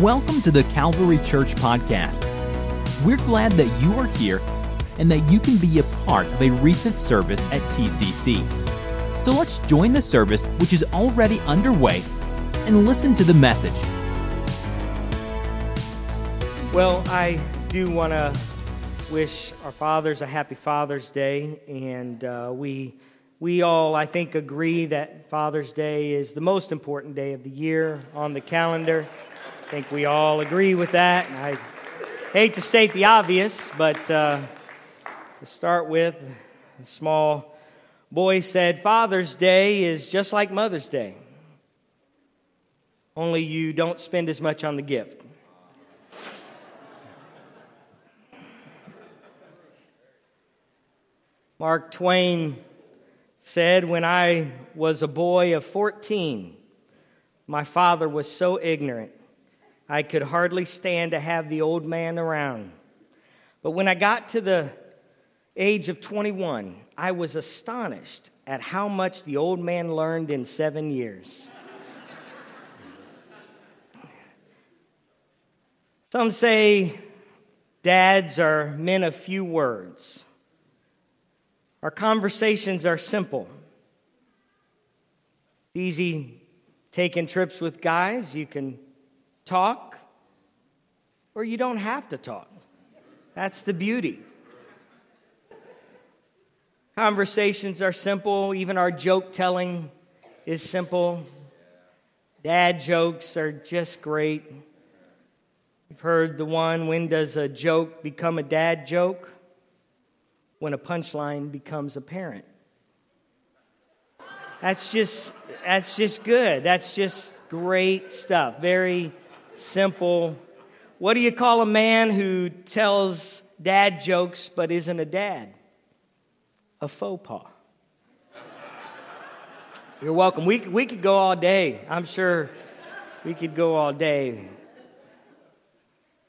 Welcome to the Calvary Church Podcast. We're glad that you are here and that you can be a part of a recent service at TCC. So let's join the service, which is already underway, and listen to the message. Well, I do want to wish our fathers a happy Father's Day, and uh, we we all, I think, agree that Father's Day is the most important day of the year on the calendar. I think we all agree with that. I hate to state the obvious, but uh, to start with, a small boy said, Father's Day is just like Mother's Day, only you don't spend as much on the gift. Mark Twain said, When I was a boy of 14, my father was so ignorant, I could hardly stand to have the old man around. But when I got to the age of 21, I was astonished at how much the old man learned in seven years. Some say dads are men of few words. Our conversations are simple. It's easy taking trips with guys. You can talk, or you don't have to talk. That's the beauty. Conversations are simple, even our joke telling is simple. Dad jokes are just great. You've heard the one when does a joke become a dad joke? when a punchline becomes apparent. That's just that's just good. That's just great stuff. Very simple. What do you call a man who tells dad jokes but isn't a dad? A faux pas. You're welcome. We, we could go all day. I'm sure we could go all day.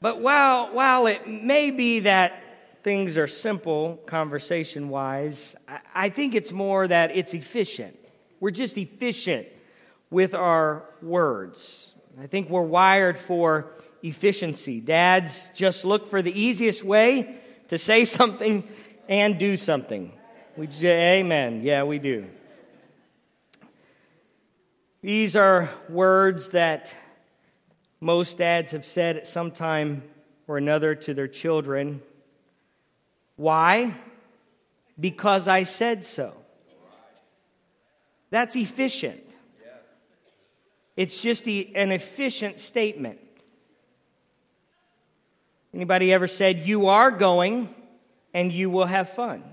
But while, while it may be that things are simple conversation wise. I think it's more that it's efficient. We're just efficient with our words. I think we're wired for efficiency. Dads just look for the easiest way to say something and do something. We Amen. Yeah, we do. These are words that most dads have said at some time or another to their children. Why? Because I said so. That's efficient. It's just an efficient statement. Anybody ever said, You are going and you will have fun?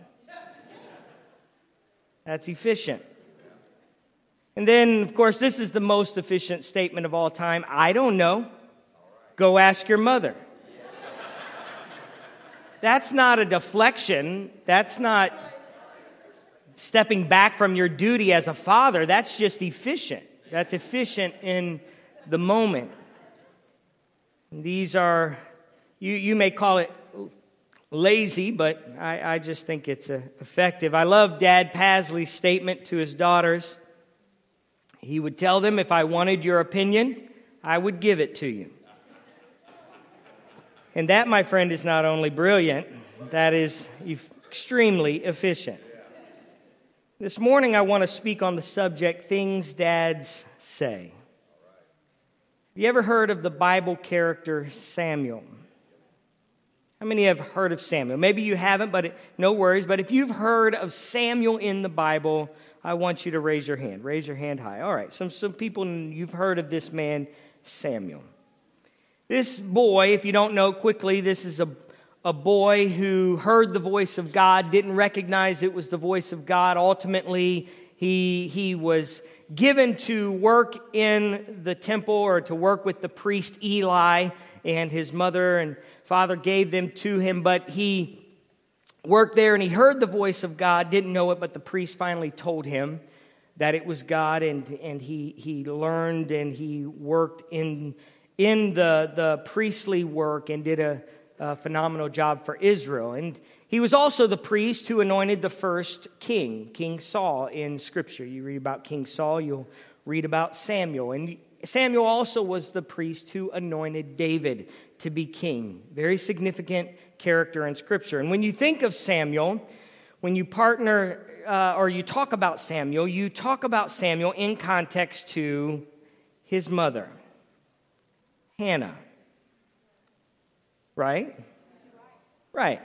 That's efficient. And then, of course, this is the most efficient statement of all time I don't know. Go ask your mother. That's not a deflection. That's not stepping back from your duty as a father. That's just efficient. That's efficient in the moment. These are, you, you may call it lazy, but I, I just think it's uh, effective. I love Dad Pasley's statement to his daughters. He would tell them, if I wanted your opinion, I would give it to you. And that, my friend, is not only brilliant, that is extremely efficient. This morning, I want to speak on the subject things dads say. Have you ever heard of the Bible character Samuel? How many have heard of Samuel? Maybe you haven't, but it, no worries. But if you've heard of Samuel in the Bible, I want you to raise your hand. Raise your hand high. All right, some, some people, you've heard of this man, Samuel. This boy, if you don't know quickly, this is a, a boy who heard the voice of God, didn't recognize it was the voice of God. Ultimately, he, he was given to work in the temple or to work with the priest Eli, and his mother and father gave them to him, but he worked there and he heard the voice of God, didn't know it, but the priest finally told him that it was God, and, and he, he learned and he worked in in the, the priestly work and did a, a phenomenal job for Israel. And he was also the priest who anointed the first king, King Saul, in Scripture. You read about King Saul, you'll read about Samuel. And Samuel also was the priest who anointed David to be king. Very significant character in Scripture. And when you think of Samuel, when you partner uh, or you talk about Samuel, you talk about Samuel in context to his mother, Hannah. Right? Right.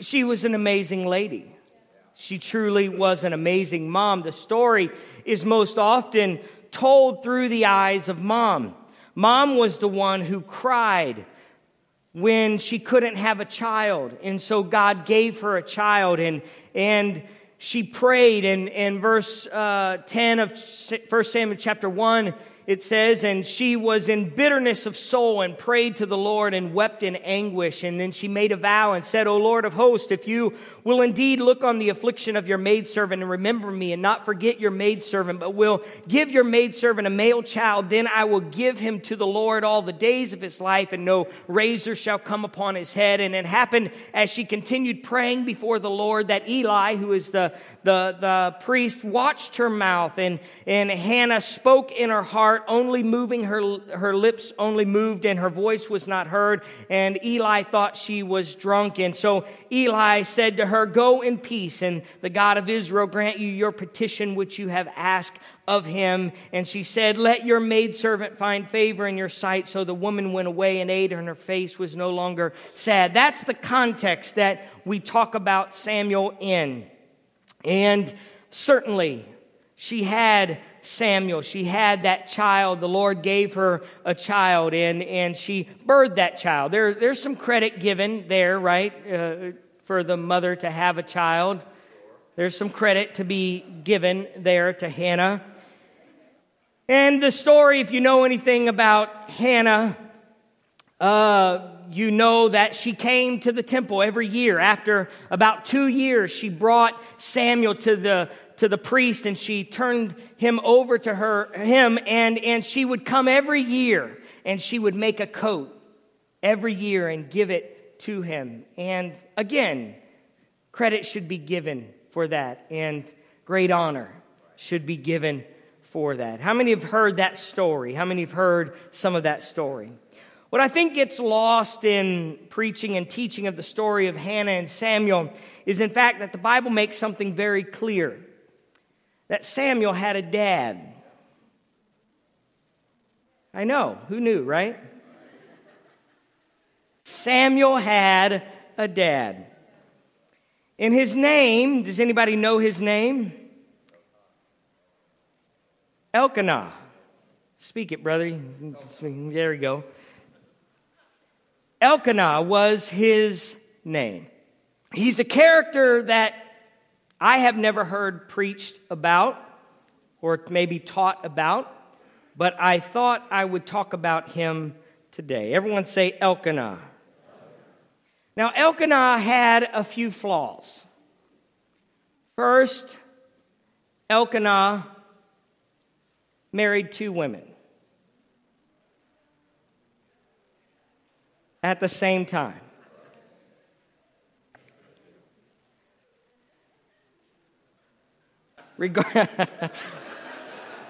She was an amazing lady. She truly was an amazing mom. The story is most often told through the eyes of mom. Mom was the one who cried when she couldn't have a child. And so God gave her a child and, and she prayed. And in verse uh, 10 of 1 Samuel chapter 1, it says, and she was in bitterness of soul and prayed to the Lord and wept in anguish. And then she made a vow and said, O Lord of hosts, if you will indeed look on the affliction of your maidservant and remember me and not forget your maidservant, but will give your maidservant a male child, then I will give him to the Lord all the days of his life and no razor shall come upon his head. And it happened as she continued praying before the Lord that Eli, who is the, the, the priest, watched her mouth and, and Hannah spoke in her heart heart only moving, her, her lips only moved, and her voice was not heard. And Eli thought she was drunk. And so Eli said to her, Go in peace, and the God of Israel grant you your petition which you have asked of him. And she said, Let your maidservant find favor in your sight. So the woman went away and ate, and her face was no longer sad. That's the context that we talk about Samuel in. And certainly, she had Samuel. She had that child. The Lord gave her a child, and, and she birthed that child. There, there's some credit given there, right, uh, for the mother to have a child. There's some credit to be given there to Hannah. And the story, if you know anything about Hannah, uh, you know that she came to the temple every year. After about two years, she brought Samuel to the to the priest and she turned him over to her him and and she would come every year and she would make a coat every year and give it to him. And again credit should be given for that and great honor should be given for that. How many have heard that story? How many have heard some of that story? What I think gets lost in preaching and teaching of the story of Hannah and Samuel is, in fact, that the Bible makes something very clear that Samuel had a dad. I know, who knew, right? Samuel had a dad. And his name, does anybody know his name? Elkanah. Speak it, brother. There we go. Elkanah was his name. He's a character that I have never heard preached about or maybe taught about, but I thought I would talk about him today. Everyone say Elkanah. Now, Elkanah had a few flaws. First, Elkanah married two women at the same time. Regard.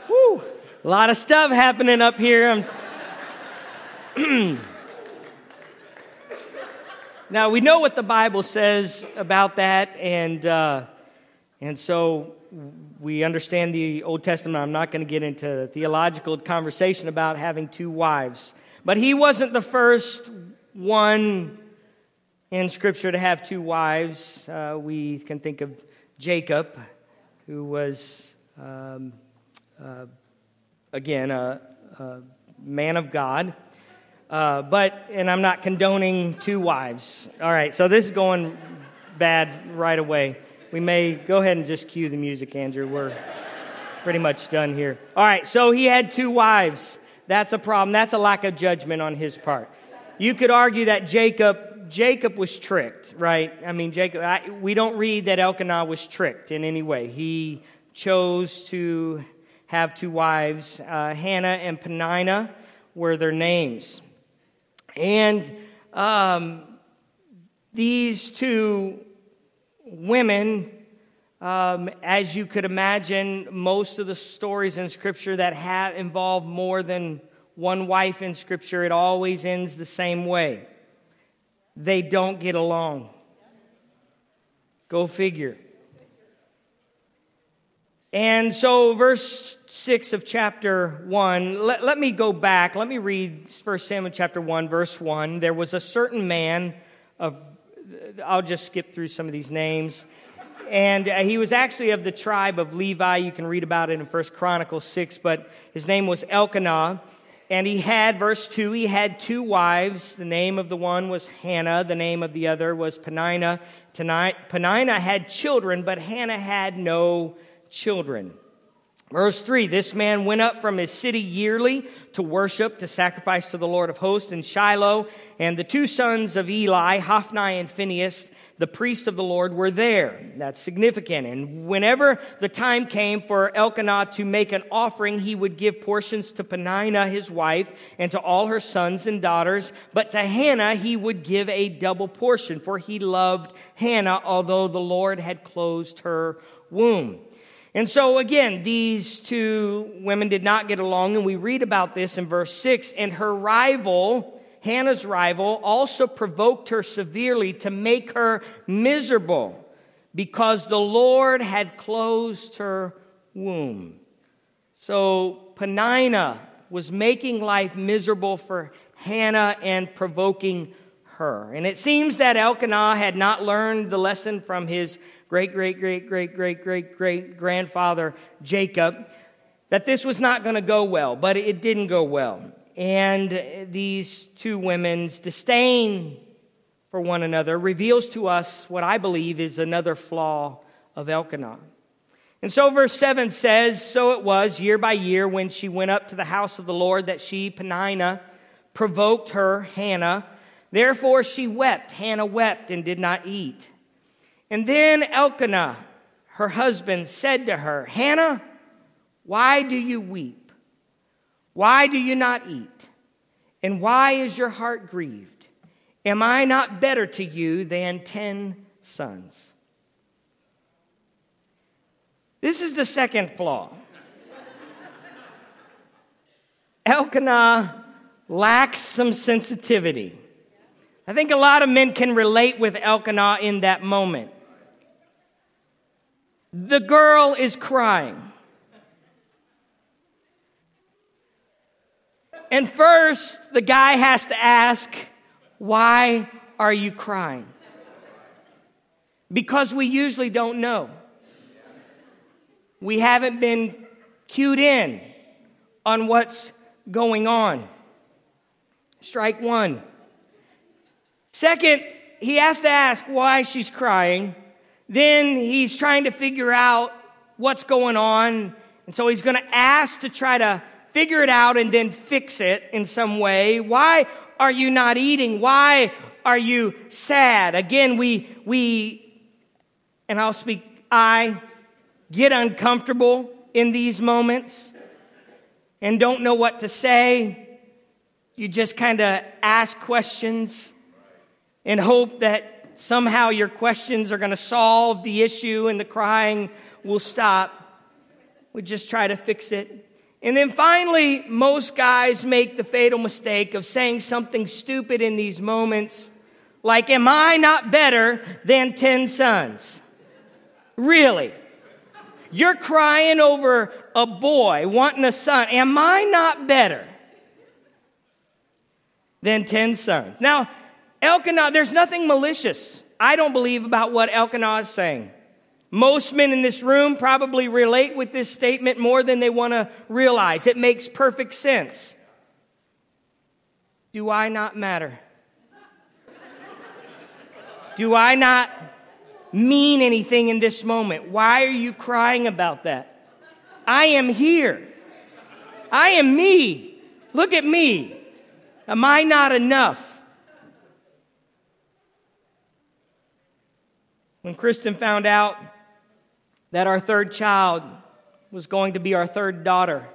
Woo, a lot of stuff happening up here. now we know what the Bible says about that, and uh, and so we understand the Old Testament. I'm not going to get into theological conversation about having two wives, but he wasn't the first one in Scripture to have two wives. Uh, we can think of Jacob who was, um, uh, again, a, a, man of God. Uh, but, and I'm not condoning two wives. All right, so this is going bad right away. We may go ahead and just cue the music, Andrew. We're pretty much done here. All right, so he had two wives. That's a problem. That's a lack of judgment on his part. You could argue that Jacob Jacob was tricked, right? I mean, Jacob, I, we don't read that Elkanah was tricked in any way. He chose to have two wives. Uh, Hannah and Peninnah were their names. And um, these two women Um, as you could imagine, most of the stories in Scripture that have involve more than one wife in Scripture, it always ends the same way. They don't get along. Go figure. And so, verse 6 of chapter 1, let, let me go back. Let me read 1 Samuel chapter 1, verse 1. There was a certain man of, I'll just skip through some of these names. And uh, he was actually of the tribe of Levi. You can read about it in 1 Chronicles 6, but his name was Elkanah. And he had, verse 2, he had two wives. The name of the one was Hannah, the name of the other was Peninnah. Peninnah had children, but Hannah had no children. Verse 3 This man went up from his city yearly to worship, to sacrifice to the Lord of hosts in Shiloh, and the two sons of Eli, Hophni and Phinehas, the priests of the Lord, were there. That's significant. And whenever the time came for Elkanah to make an offering, he would give portions to Peninnah, his wife, and to all her sons and daughters. But to Hannah, he would give a double portion, for he loved Hannah, although the Lord had closed her womb. And so, again, these two women did not get along, and we read about this in verse 6. And her rival, Hannah's rival, also provoked her severely to make her miserable because the Lord had closed her womb. So, Peninnah was making life miserable for Hannah and provoking her. And it seems that Elkanah had not learned the lesson from his great, great, great, great, great, great, great grandfather Jacob, that this was not going to go well, but it didn't go well. And these two women's disdain for one another reveals to us what I believe is another flaw of Elkanah. And so, verse 7 says, So it was year by year when she went up to the house of the Lord that she, Peninnah, provoked her, Hannah. Therefore she wept. Hannah wept and did not eat. And then Elkanah, her husband, said to her, Hannah, why do you weep? Why do you not eat? And why is your heart grieved? Am I not better to you than ten sons? This is the second flaw. Elkanah lacks some sensitivity. I think a lot of men can relate with Elkanah in that moment. The girl is crying. And first, the guy has to ask, Why are you crying? Because we usually don't know. We haven't been cued in on what's going on. Strike one. Second, he has to ask why she's crying. Then he's trying to figure out what's going on. And so he's going to ask to try to figure it out and then fix it in some way. Why are you not eating? Why are you sad? Again, we, we, and I'll speak, I get uncomfortable in these moments and don't know what to say. You just kind of ask questions and hope that somehow your questions are going to solve the issue and the crying will stop. We just try to fix it. And then finally, most guys make the fatal mistake of saying something stupid in these moments, like, Am I not better than 10 sons? Really? You're crying over a boy wanting a son. Am I not better than 10 sons? Now, Elkanah, there's nothing malicious, I don't believe, about what Elkanah is saying. Most men in this room probably relate with this statement more than they want to realize. It makes perfect sense. Do I not matter? Do I not mean anything in this moment? Why are you crying about that? I am here. I am me. Look at me. Am I not enough? When Kristen found out that our third child was going to be our third daughter,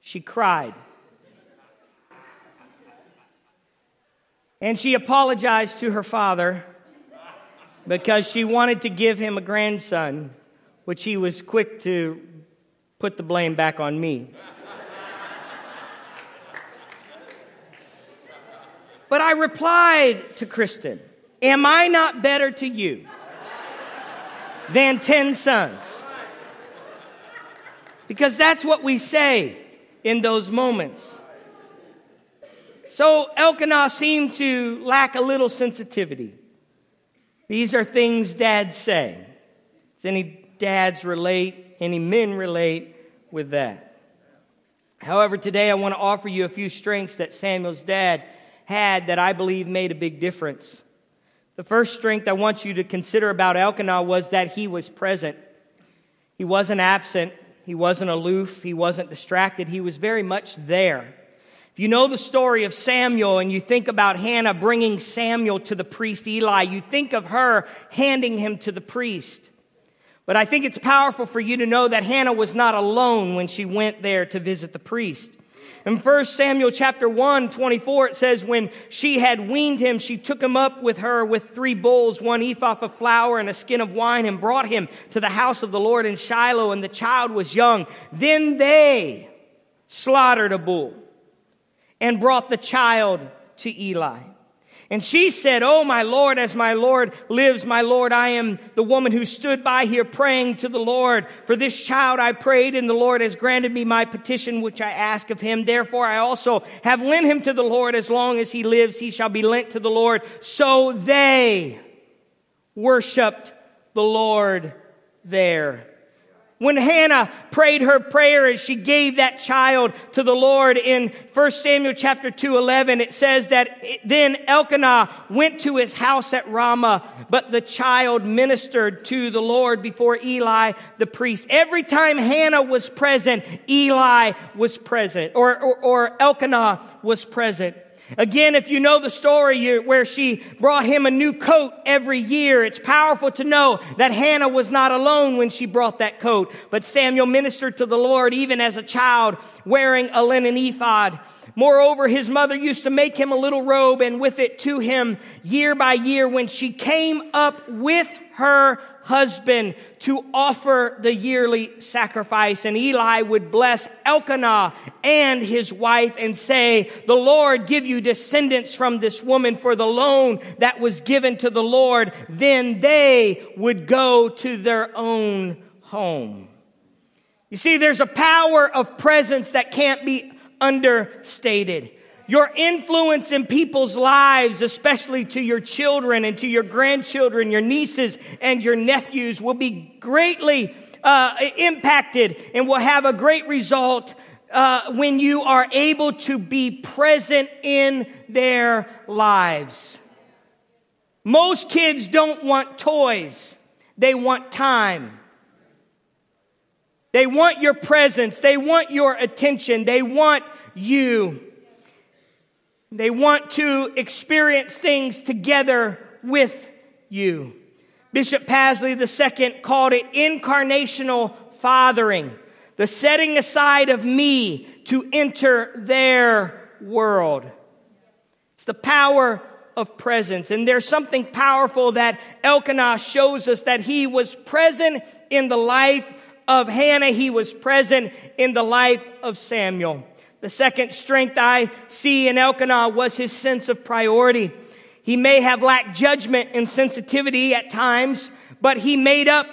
she cried. And she apologized to her father because she wanted to give him a grandson which he was quick to put the blame back on me. but I replied to Kristen, Am I not better to you than 10 sons? Because that's what we say in those moments. So Elkanah seemed to lack a little sensitivity. These are things dads say. Does any dads relate? Any men relate with that? However, today I want to offer you a few strengths that Samuel's dad had that I believe made a big difference. The first strength I want you to consider about Elkanah was that he was present. He wasn't absent. He wasn't aloof. He wasn't distracted. He was very much there. If you know the story of Samuel and you think about Hannah bringing Samuel to the priest Eli, you think of her handing him to the priest. But I think it's powerful for you to know that Hannah was not alone when she went there to visit the priest. In 1 Samuel chapter 1, 24, it says, When she had weaned him, she took him up with her with three bulls, one ephah of flour and a skin of wine, and brought him to the house of the Lord in Shiloh, and the child was young. Then they slaughtered a bull and brought the child to Eli. And she said, Oh, my Lord, as my Lord lives, my Lord, I am the woman who stood by here praying to the Lord. For this child I prayed, and the Lord has granted me my petition which I ask of him. Therefore I also have lent him to the Lord. As long as he lives, he shall be lent to the Lord. So they worshiped the Lord there. When Hannah prayed her prayer as she gave that child to the Lord in 1 Samuel chapter 2, 11, it says that then Elkanah went to his house at Ramah, but the child ministered to the Lord before Eli the priest. Every time Hannah was present, Eli was present, or, or, or Elkanah was present. Again, if you know the story where she brought him a new coat every year, it's powerful to know that Hannah was not alone when she brought that coat, but Samuel ministered to the Lord even as a child wearing a linen ephod. Moreover, his mother used to make him a little robe and with it to him year by year when she came up with her husband to offer the yearly sacrifice. And Eli would bless Elkanah and his wife and say, the Lord give you descendants from this woman for the loan that was given to the Lord. Then they would go to their own home. You see, there's a power of presence that can't be understated. Your influence in people's lives, especially to your children and to your grandchildren, your nieces and your nephews, will be greatly uh, impacted and will have a great result uh, when you are able to be present in their lives. Most kids don't want toys, they want time. They want your presence, they want your attention, they want you. They want to experience things together with you. Bishop Pasley II called it incarnational fathering, the setting aside of me to enter their world. It's the power of presence. And there's something powerful that Elkanah shows us that he was present in the life of Hannah. He was present in the life of Samuel. The second strength I see in Elkanah was his sense of priority. He may have lacked judgment and sensitivity at times, but he made up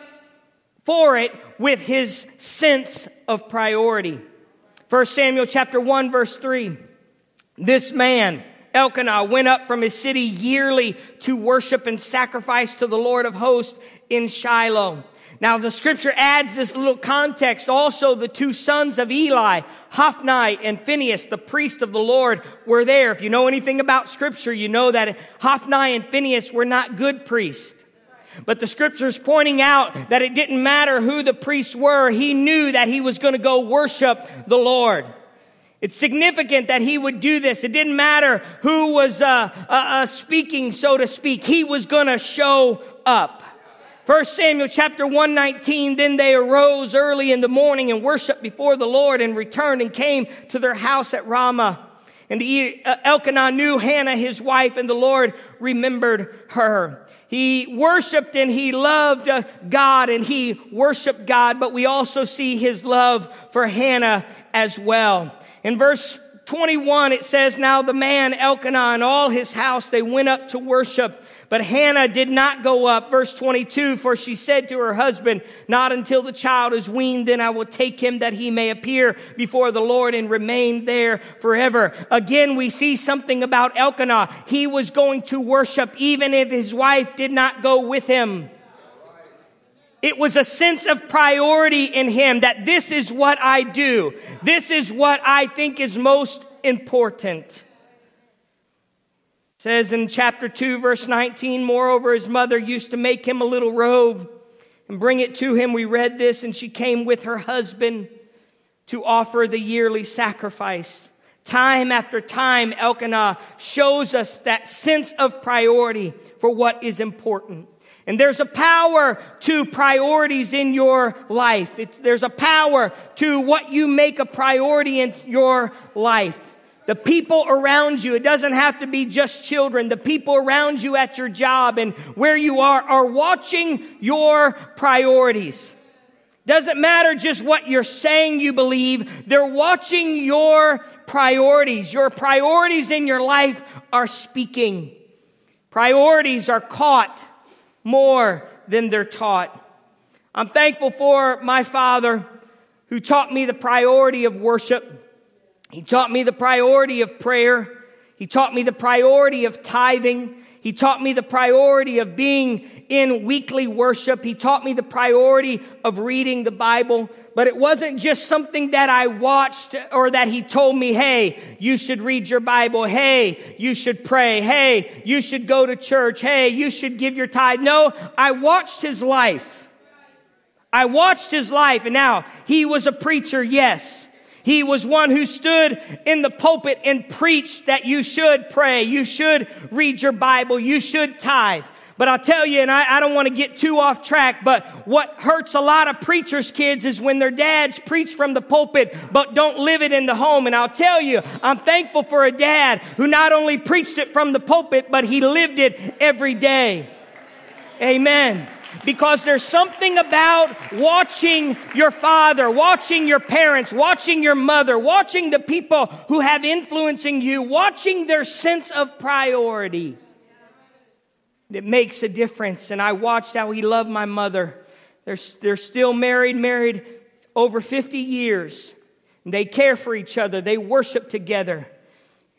for it with his sense of priority. 1 Samuel chapter 1 verse 3. This man, Elkanah, went up from his city yearly to worship and sacrifice to the Lord of hosts in Shiloh. Now the scripture adds this little context. Also, the two sons of Eli, Hophni and Phinehas, the priest of the Lord, were there. If you know anything about scripture, you know that Hophni and Phinehas were not good priests. But the scripture's pointing out that it didn't matter who the priests were. He knew that he was going to go worship the Lord. It's significant that he would do this. It didn't matter who was uh, uh, uh, speaking, so to speak. He was going to show up. 1 Samuel chapter 119, then they arose early in the morning and worshiped before the Lord and returned and came to their house at Ramah. And uh, Elkanah knew Hannah, his wife, and the Lord remembered her. He worshiped and he loved uh, God and he worshiped God, but we also see his love for Hannah as well. In verse 21, it says, Now the man Elkanah and all his house, they went up to worship but Hannah did not go up. Verse 22, for she said to her husband, not until the child is weaned, then I will take him that he may appear before the Lord and remain there forever. Again, we see something about Elkanah. He was going to worship even if his wife did not go with him. It was a sense of priority in him that this is what I do. This is what I think is most important says in chapter 2 verse 19 moreover his mother used to make him a little robe and bring it to him we read this and she came with her husband to offer the yearly sacrifice time after time elkanah shows us that sense of priority for what is important and there's a power to priorities in your life. It's, there's a power to what you make a priority in your life. The people around you, it doesn't have to be just children. The people around you at your job and where you are are watching your priorities. Doesn't matter just what you're saying you believe. They're watching your priorities. Your priorities in your life are speaking. Priorities are caught more than they're taught. I'm thankful for my father who taught me the priority of worship. He taught me the priority of prayer. He taught me the priority of tithing. He taught me the priority of being in weekly worship. He taught me the priority of reading the Bible. But it wasn't just something that I watched or that he told me, hey, you should read your Bible. Hey, you should pray. Hey, you should go to church. Hey, you should give your tithe. No, I watched his life. I watched his life. And now he was a preacher, yes. He was one who stood in the pulpit and preached that you should pray, you should read your Bible, you should tithe. But I'll tell you, and I, I, don't want to get too off track, but what hurts a lot of preachers' kids is when their dads preach from the pulpit, but don't live it in the home. And I'll tell you, I'm thankful for a dad who not only preached it from the pulpit, but he lived it every day. Amen because there's something about watching your father, watching your parents, watching your mother, watching the people who have influencing you, watching their sense of priority. It makes a difference. And I watched how he loved my mother. They're, they're still married, married over 50 years. They care for each other. They worship together.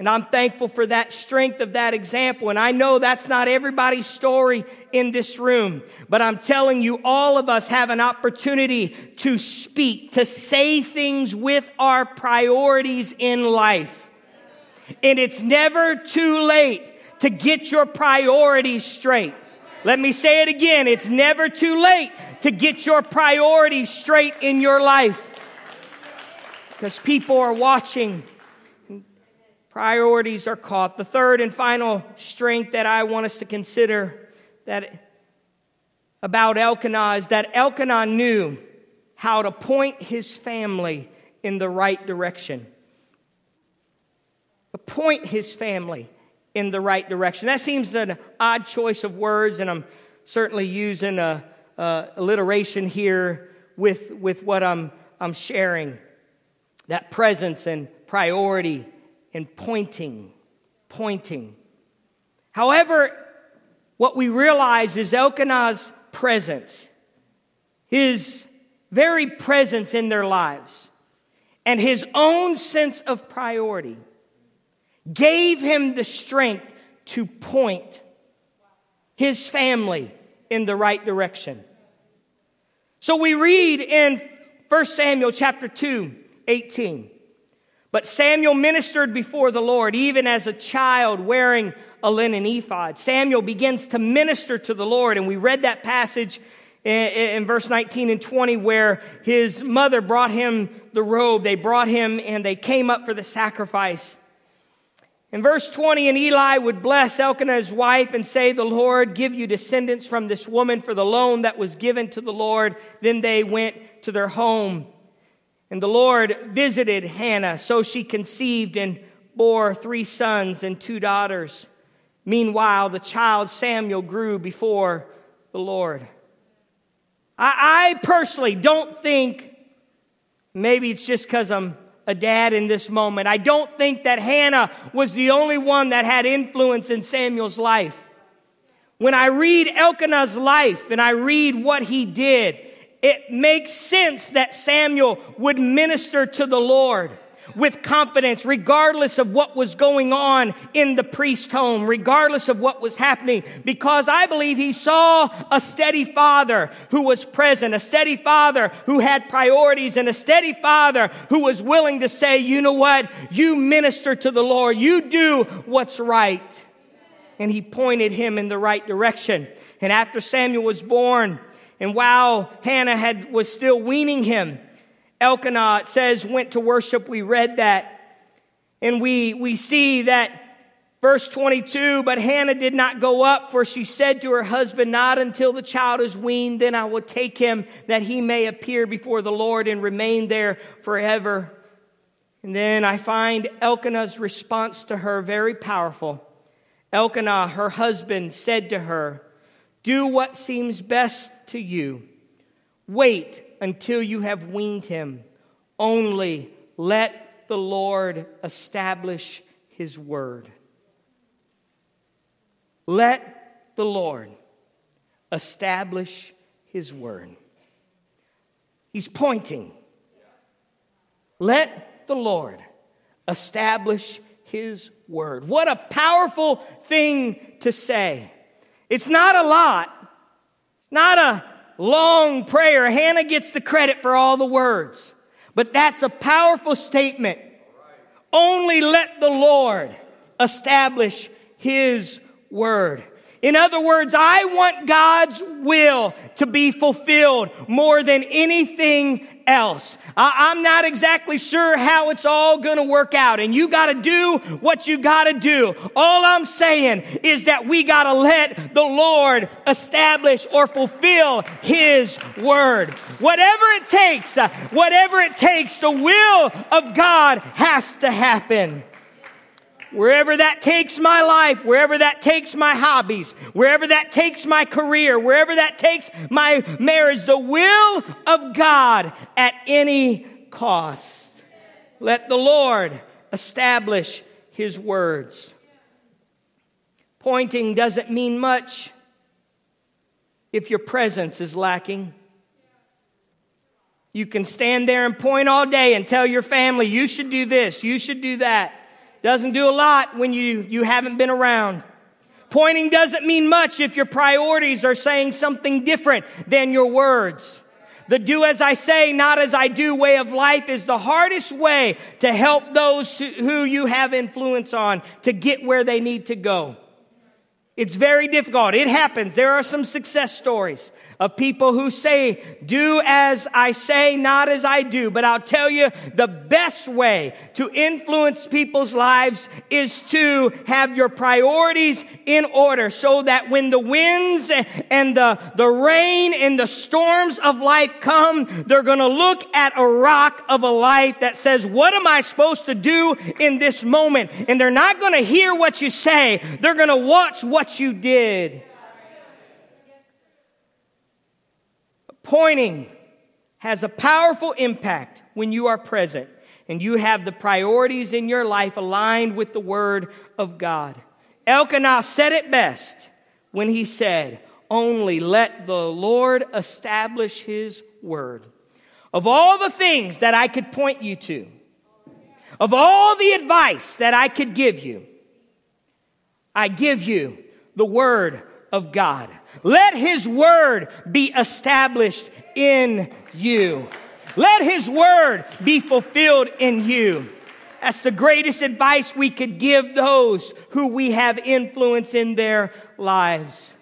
And I'm thankful for that strength of that example. And I know that's not everybody's story in this room, but I'm telling you, all of us have an opportunity to speak, to say things with our priorities in life. And it's never too late to get your priorities straight. Let me say it again. It's never too late to get your priorities straight in your life. Because people are watching priorities are caught. The third and final strength that I want us to consider that about Elkanah is that Elkanah knew how to point his family in the right direction. Point his family in the right direction. That seems an odd choice of words, and I'm certainly using a, a alliteration here with, with what I'm, I'm sharing. That presence and priority and pointing, pointing. However, what we realize is Elkanah's presence, his very presence in their lives, and his own sense of priority gave him the strength to point his family in the right direction. So we read in 1 Samuel chapter 2, 18. But Samuel ministered before the Lord, even as a child wearing a linen ephod. Samuel begins to minister to the Lord, and we read that passage in, in, verse 19 and 20 where his mother brought him the robe. They brought him and they came up for the sacrifice. In verse 20, and Eli would bless Elkanah, his wife, and say, The Lord give you descendants from this woman for the loan that was given to the Lord. Then they went to their home. And the Lord visited Hannah, so she conceived and bore three sons and two daughters. Meanwhile, the child Samuel grew before the Lord. I, I personally don't think, maybe it's just because I'm a dad in this moment, I don't think that Hannah was the only one that had influence in Samuel's life. When I read Elkanah's life and I read what he did, it makes sense that Samuel would minister to the Lord with confidence, regardless of what was going on in the priest home, regardless of what was happening, because I believe he saw a steady father who was present, a steady father who had priorities, and a steady father who was willing to say, you know what? You minister to the Lord. You do what's right. And he pointed him in the right direction. And after Samuel was born, and while Hannah had, was still weaning him, Elkanah, says, went to worship. We read that. And we, we see that verse 22, but Hannah did not go up, for she said to her husband, Not until the child is weaned, then I will take him, that he may appear before the Lord and remain there forever. And then I find Elkanah's response to her very powerful. Elkanah, her husband, said to her, Do what seems best to you. Wait until you have weaned him. Only let the Lord establish his word. Let the Lord establish his word. He's pointing. Let the Lord establish his word. What a powerful thing to say. It's not a lot. It's not a long prayer. Hannah gets the credit for all the words. But that's a powerful statement. Only let the Lord establish his word. In other words, I want God's will to be fulfilled more than anything else. I, am not exactly sure how it's all going to work out and you got to do what you got to do. All I'm saying is that we got to let the Lord establish or fulfill His word. Whatever it takes, uh, whatever it takes, the will of God has to happen. Wherever that takes my life, wherever that takes my hobbies, wherever that takes my career, wherever that takes my marriage, the will of God at any cost. Let the Lord establish his words. Pointing doesn't mean much if your presence is lacking. You can stand there and point all day and tell your family, you should do this, you should do that. Doesn't do a lot when you, you haven't been around. Pointing doesn't mean much if your priorities are saying something different than your words. The do as I say, not as I do way of life is the hardest way to help those who you have influence on to get where they need to go. It's very difficult. It happens. There are some success stories of people who say, do as I say, not as I do. But I'll tell you, the best way to influence people's lives is to have your priorities in order so that when the winds and the, the rain and the storms of life come, they're going to look at a rock of a life that says, what am I supposed to do in this moment? And they're not going to hear what you say. They're going to watch what you did. Pointing has a powerful impact when you are present and you have the priorities in your life aligned with the Word of God. Elkanah said it best when he said, Only let the Lord establish His Word. Of all the things that I could point you to, of all the advice that I could give you, I give you the Word of God. Let His Word be established in you. Let His Word be fulfilled in you. That's the greatest advice we could give those who we have influence in their lives.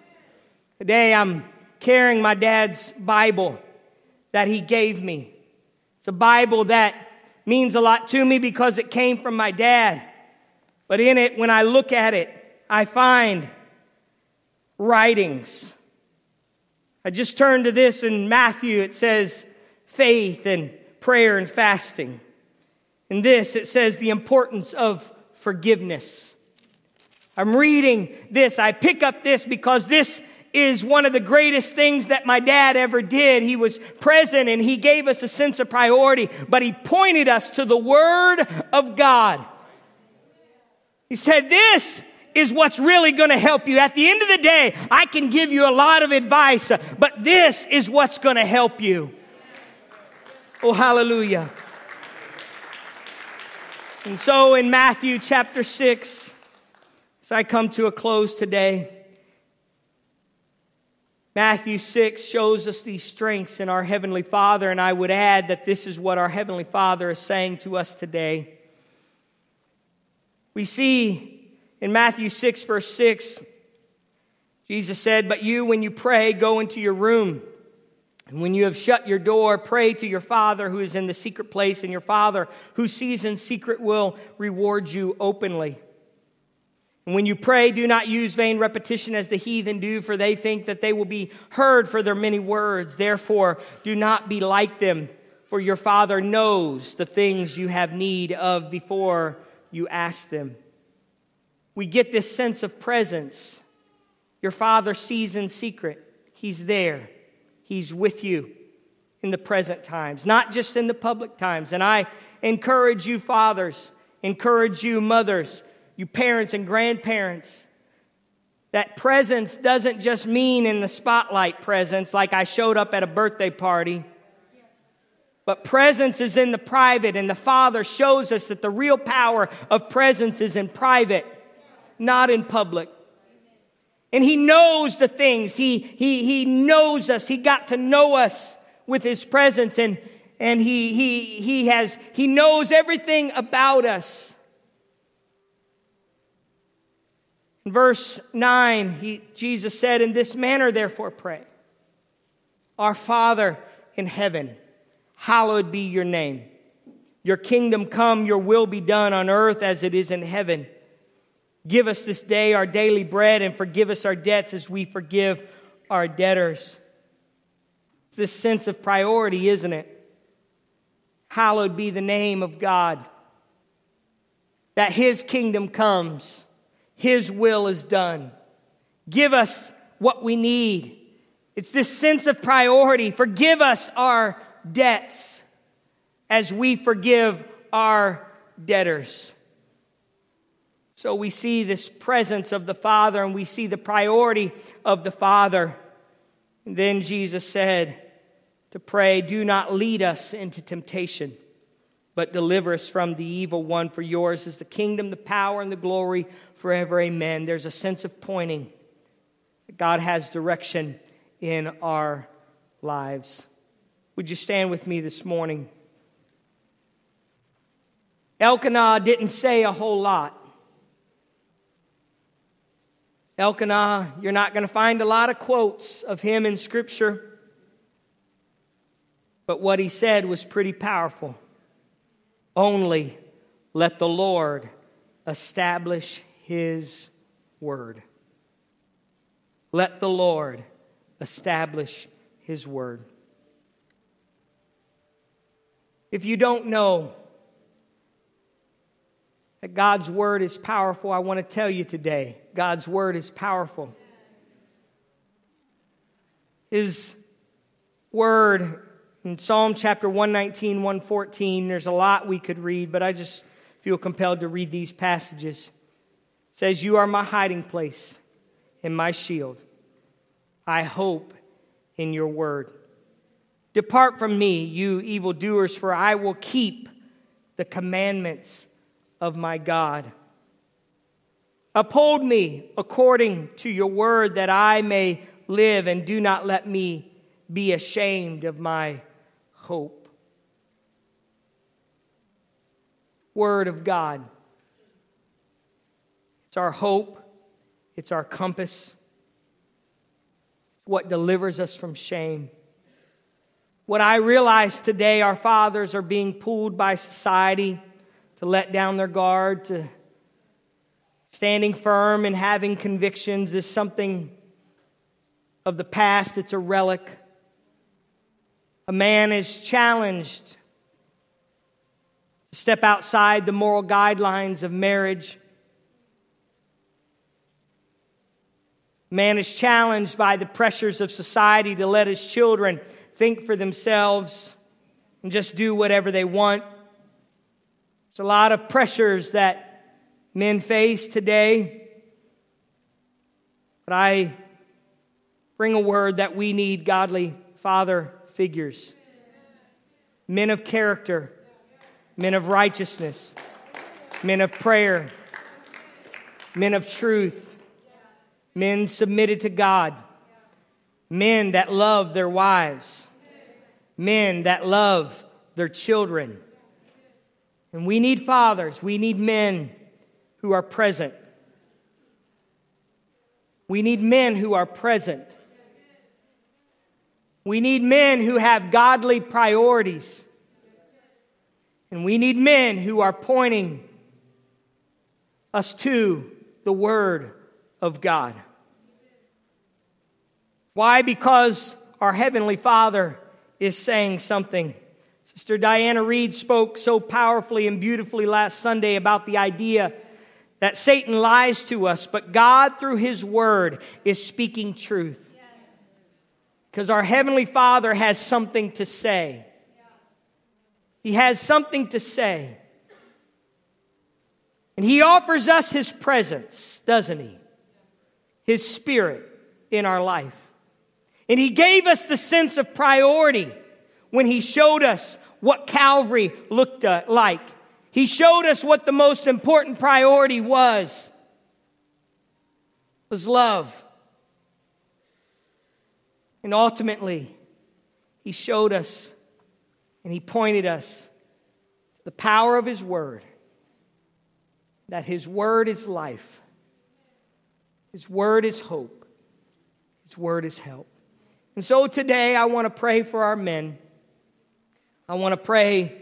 Today I'm carrying my dad's Bible that he gave me. It's a Bible that means a lot to me because it came from my dad. But in it, when I look at it, I find writings. I just turned to this in Matthew. It says faith and prayer and fasting. In this, it says the importance of forgiveness. I'm reading this. I pick up this because this is one of the greatest things that my dad ever did. He was present and he gave us a sense of priority, but he pointed us to the Word of God. He said, This is what's really going to help you. At the end of the day, I can give you a lot of advice, but this is what's going to help you. Oh, hallelujah. And so in Matthew chapter 6, as I come to a close today, Matthew 6 shows us these strengths in our Heavenly Father, and I would add that this is what our Heavenly Father is saying to us today. We see in Matthew 6, verse 6, Jesus said, But you, when you pray, go into your room. And when you have shut your door, pray to your Father who is in the secret place, and your Father who sees in secret will reward you openly. And when you pray, do not use vain repetition as the heathen do, for they think that they will be heard for their many words. Therefore, do not be like them, for your Father knows the things you have need of before you ask them. We get this sense of presence. Your Father sees in secret, He's there, He's with you in the present times, not just in the public times. And I encourage you, fathers, encourage you, mothers you parents and grandparents, that presence doesn't just mean in the spotlight presence, like I showed up at a birthday party. But presence is in the private, and the Father shows us that the real power of presence is in private, not in public. And He knows the things. He, he, he knows us. He got to know us with His presence, and, and he, he, he, has, he knows everything about us. In verse 9, he, Jesus said, In this manner, therefore, pray. Our Father in heaven, hallowed be your name. Your kingdom come, your will be done on earth as it is in heaven. Give us this day our daily bread and forgive us our debts as we forgive our debtors. It's this sense of priority, isn't it? Hallowed be the name of God. That his kingdom comes his will is done. Give us what we need. It's this sense of priority. Forgive us our debts as we forgive our debtors. So we see this presence of the Father and we see the priority of the Father. And then Jesus said to pray, Do not lead us into temptation, but deliver us from the evil one. For yours is the kingdom, the power, and the glory forever. Amen. There's a sense of pointing. God has direction in our lives. Would you stand with me this morning? Elkanah didn't say a whole lot. Elkanah, you're not going to find a lot of quotes of him in Scripture, but what he said was pretty powerful. Only let the Lord establish his word. Let the Lord establish his word. If you don't know that God's word is powerful, I want to tell you today God's word is powerful. His word in Psalm chapter 119, 114, there's a lot we could read, but I just feel compelled to read these passages. It says, You are my hiding place and my shield. I hope in your word. Depart from me, you evildoers, for I will keep the commandments of my God. Uphold me according to your word that I may live, and do not let me be ashamed of my hope. Word of God. It's our hope, it's our compass, what delivers us from shame. What I realize today, our fathers are being pulled by society to let down their guard, to standing firm and having convictions is something of the past, it's a relic a man is challenged to step outside the moral guidelines of marriage. Man is challenged by the pressures of society to let his children think for themselves and just do whatever they want. There's a lot of pressures that men face today. But I bring a word that we need godly father figures, men of character, men of righteousness, men of prayer, men of truth, men submitted to God, men that love their wives, men that love their children. And we need fathers, we need men who are present. We need men who are present. We need men who have godly priorities. And we need men who are pointing us to the Word of God. Why? Because our Heavenly Father is saying something. Sister Diana Reed spoke so powerfully and beautifully last Sunday about the idea that Satan lies to us, but God, through His Word, is speaking truth. Because our Heavenly Father has something to say. He has something to say. And He offers us His presence, doesn't He? His Spirit in our life. And He gave us the sense of priority when He showed us what Calvary looked uh, like. He showed us what the most important priority was was love. And ultimately, he showed us and he pointed us the power of his word that his word is life, his word is hope, his word is help. And so today, I want to pray for our men. I want to pray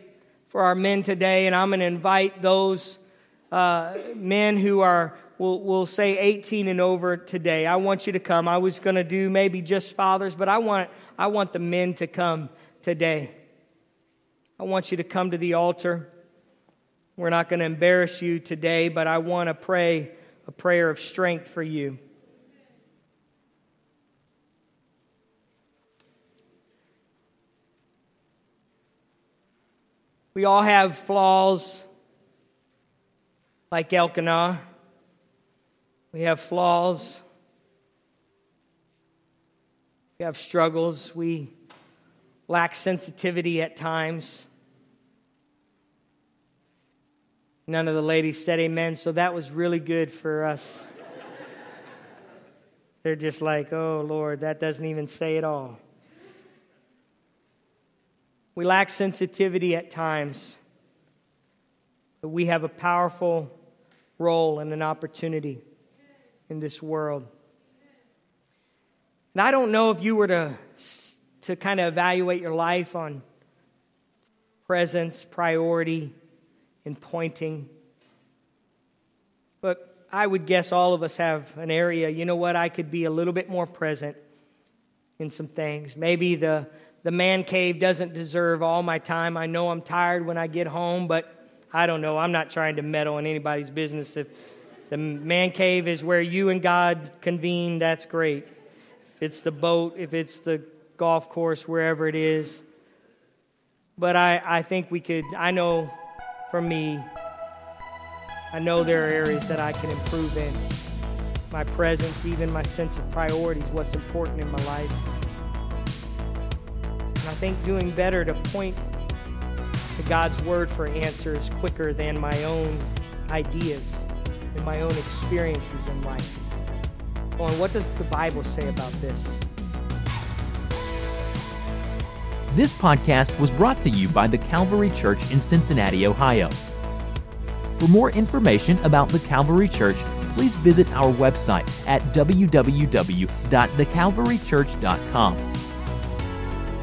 for our men today, and I'm going to invite those uh, men who are, we'll, we'll say 18 and over today. I want you to come. I was going to do maybe just fathers, but I want, I want the men to come today. I want you to come to the altar. We're not going to embarrass you today, but I want to pray a prayer of strength for you. We all have flaws like Elkanah. We have flaws. We have struggles. We lack sensitivity at times. None of the ladies said amen, so that was really good for us. They're just like, oh, Lord, that doesn't even say it all. We lack sensitivity at times, but we have a powerful role and an opportunity in this world. And I don't know if you were to, to kind of evaluate your life on presence, priority, and pointing. But I would guess all of us have an area, you know what, I could be a little bit more present in some things. Maybe the, the man cave doesn't deserve all my time. I know I'm tired when I get home, but I don't know. I'm not trying to meddle in anybody's business. If the man cave is where you and God convene, that's great. If it's the boat, if it's the golf course, wherever it is. But I, I think we could, I know for me, I know there are areas that I can improve in. My presence, even my sense of priorities, what's important in my life. And I think doing better to point to God's word for answers quicker than my own ideas and my own experiences in life. Well, what does the Bible say about this? This podcast was brought to you by the Calvary Church in Cincinnati, Ohio. For more information about the Calvary Church, please visit our website at www.thecalvarychurch.com